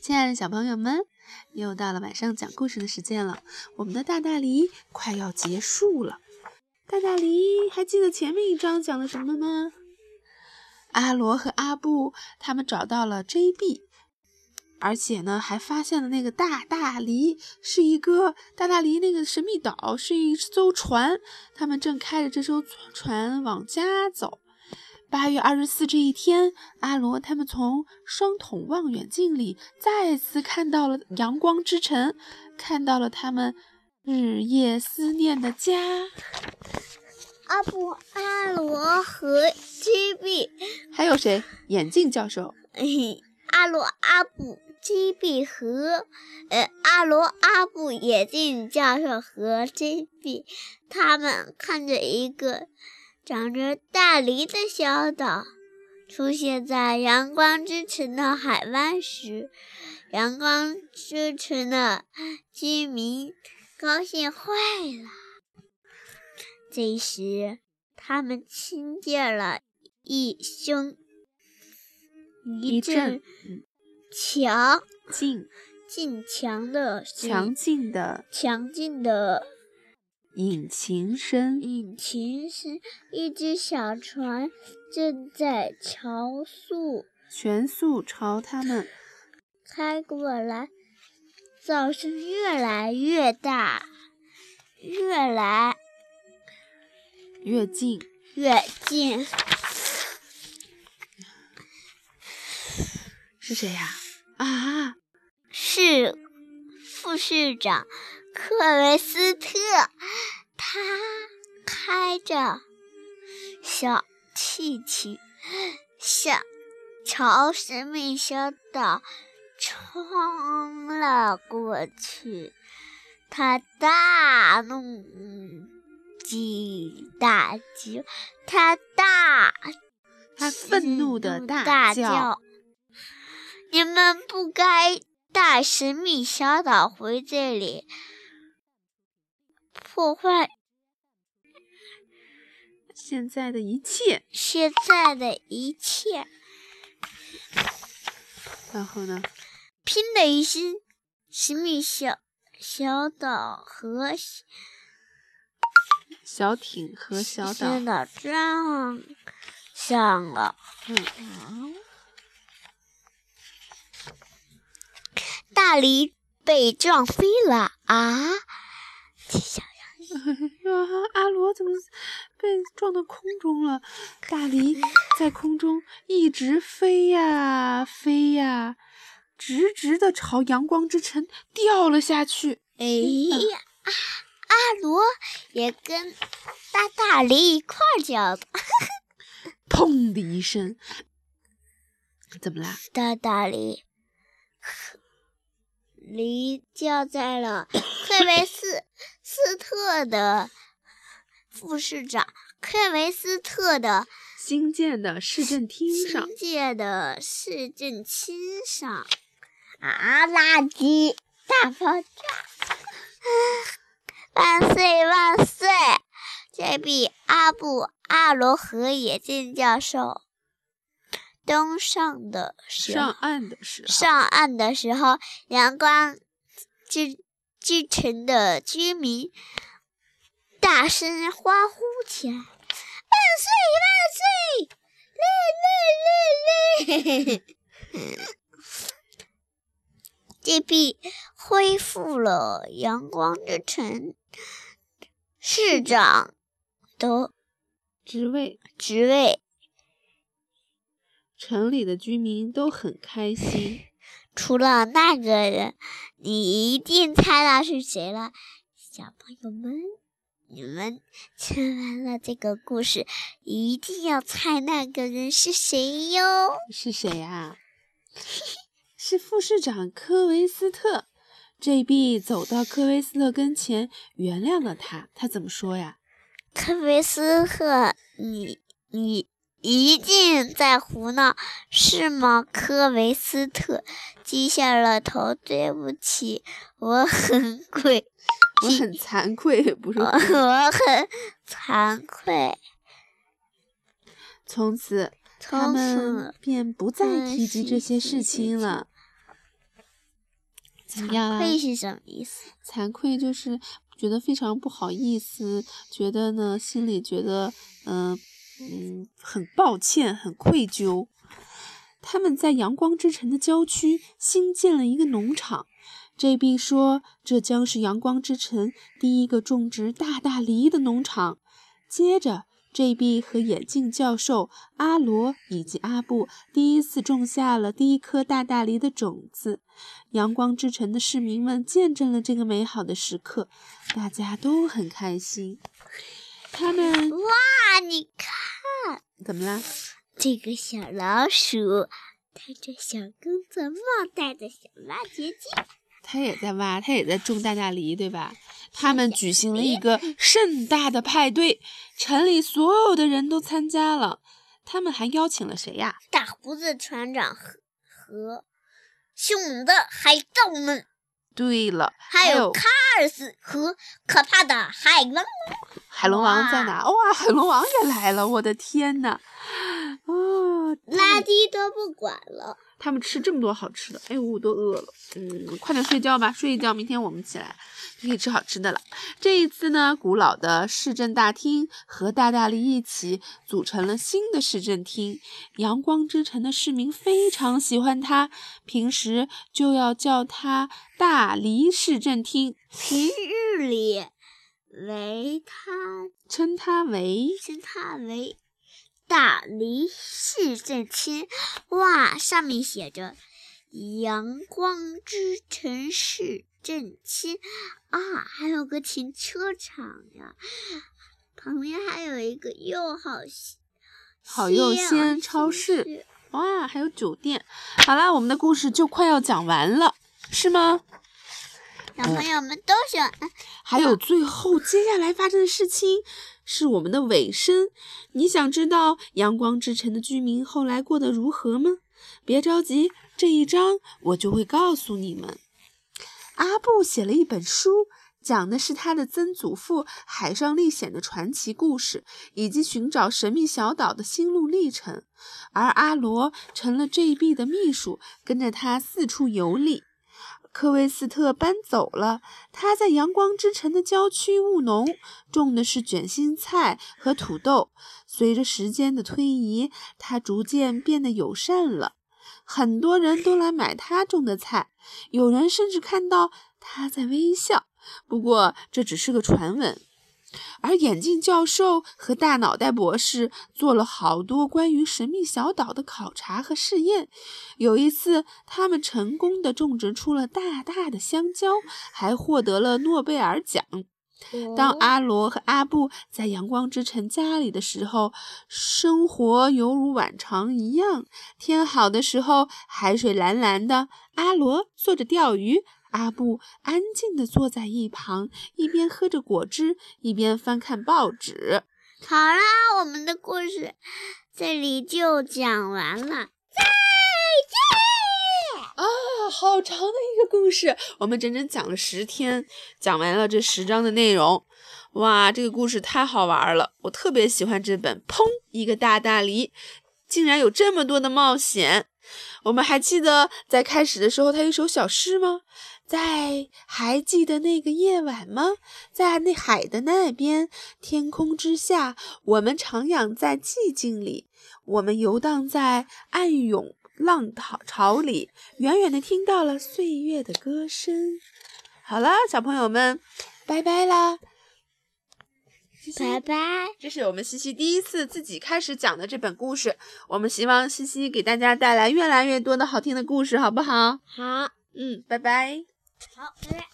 亲爱的小朋友们，又到了晚上讲故事的时间了。我们的大大梨快要结束了。大大梨还记得前面一章讲了什么吗？阿罗和阿布他们找到了 JB，而且呢还发现了那个大大梨是一个大大梨那个神秘岛是一艘船，他们正开着这艘船往家走。八月二十四这一天，阿罗他们从双筒望远镜里再次看到了阳光之城，看到了他们日夜思念的家。阿布、阿罗和金币还有谁？眼镜教授。阿罗、阿布、金币和呃，阿罗、阿布、眼镜教授和金币他们看着一个。长着大梨的小岛出现在阳光之城的海湾时，阳光之城的居民高兴坏了。这时，他们听见了一声一阵强劲劲强的强劲的强劲的。引擎声，引擎声，一只小船正在超速，全速朝他们开过来。噪声越来越大，越来越近，越近。是谁呀？啊，是副市长。克维斯特，他开着小气球向朝神秘小岛冲了过去。他大怒，极大叫，他大，他愤怒的大叫：“你们不该带神秘小岛回这里！”破坏现在的一切，现在的一切。然后呢？拼的一声，神秘小小岛和小艇和小岛撞上了。嗯。大梨被撞飞了啊！小。啊！阿罗怎么被撞到空中了？大梨在空中一直飞呀飞呀，直直的朝阳光之城掉了下去。哎呀！阿阿罗也跟大大梨一块掉的。砰的一声，怎么啦？大大梨，梨掉在了克维斯。斯特的副市长克维斯特的新建的市政厅上，新建的市政厅上，啊！垃圾大爆炸！万岁万岁！这比阿布阿罗和野见教授登上的上岸的时候，上岸的时候，阳光就。之城的居民大声欢呼起来：“万岁万岁！嘞嘞嘞嘞！” 这币恢复了阳光之城市长的职位，职位。城里的居民都很开心。除了那个人，你一定猜到是谁了，小朋友们，你们听完了这个故事，一定要猜那个人是谁哟？是谁呀？是副市长科维斯特。JB 走到科维斯特跟前，原谅了他。他怎么说呀？科维斯特，你你。一定在胡闹，是吗？科维斯特低下了头。对不起，我很愧，我很惭愧，不是，我很惭愧。从此，他们便不再提及这些事情了。怎么样啊？惭愧是什么意思？惭愧就是觉得非常不好意思，觉得呢心里觉得嗯嗯很抱歉，很愧疚。他们在阳光之城的郊区新建了一个农场。J.B. 说：“这将是阳光之城第一个种植大大梨的农场。”接着，J.B. 和眼镜教授、阿罗以及阿布第一次种下了第一颗大大梨的种子。阳光之城的市民们见证了这个美好的时刻，大家都很开心。他们哇，你看，怎么啦？这个小老鼠戴着小工作帽，戴着小挖掘机。他也在挖，他也在种大大梨，对吧？他们举行了一个盛大的派对，城里所有的人都参加了。他们还邀请了谁呀？大胡子船长和和凶猛的海盗们。对了，还有卡尔斯和可怕的海龙王。海龙王在哪？哇，海龙王也来了！我的天呐！啊，垃圾都不管了。他们吃这么多好吃的，哎呦，我都饿了。嗯，快点睡觉吧，睡一觉，明天我们起来就可以吃好吃的了。这一次呢，古老的市政大厅和大大梨一起组成了新的市政厅。阳光之城的市民非常喜欢它，平时就要叫它大梨市政厅。平日里为他称他为称他为。大理市政厅，哇，上面写着“阳光之城市政厅”啊，还有个停车场呀，旁边还有一个又好好又鲜超市，哇，还有酒店。好啦，我们的故事就快要讲完了，是吗？小朋友们都喜欢，还有最后接下来发生的事情。是我们的尾声。你想知道阳光之城的居民后来过得如何吗？别着急，这一章我就会告诉你们。阿布写了一本书，讲的是他的曾祖父海上历险的传奇故事，以及寻找神秘小岛的心路历程。而阿罗成了 J.B 的秘书，跟着他四处游历。科威斯特搬走了，他在阳光之城的郊区务农，种的是卷心菜和土豆。随着时间的推移，他逐渐变得友善了，很多人都来买他种的菜，有人甚至看到他在微笑。不过这只是个传闻。而眼镜教授和大脑袋博士做了好多关于神秘小岛的考察和试验。有一次，他们成功的种植出了大大的香蕉，还获得了诺贝尔奖。当阿罗和阿布在阳光之城家里的时候，生活犹如往常一样。天好的时候，海水蓝蓝的，阿罗坐着钓鱼。阿布安静地坐在一旁，一边喝着果汁，一边翻看报纸。好啦，我们的故事这里就讲完了，再见！啊，好长的一个故事，我们整整讲了十天，讲完了这十章的内容。哇，这个故事太好玩了，我特别喜欢这本。砰，一个大大梨，竟然有这么多的冒险。我们还记得在开始的时候，他有一首小诗吗？在还记得那个夜晚吗？在那海的那边，天空之下，我们徜徉在寂静里，我们游荡在暗涌浪涛潮里，远远的听到了岁月的歌声。好了，小朋友们，拜拜啦！拜拜。这是我们西西第一次自己开始讲的这本故事，我们希望西西给大家带来越来越多的好听的故事，好不好？好。嗯，拜拜。好，拜拜。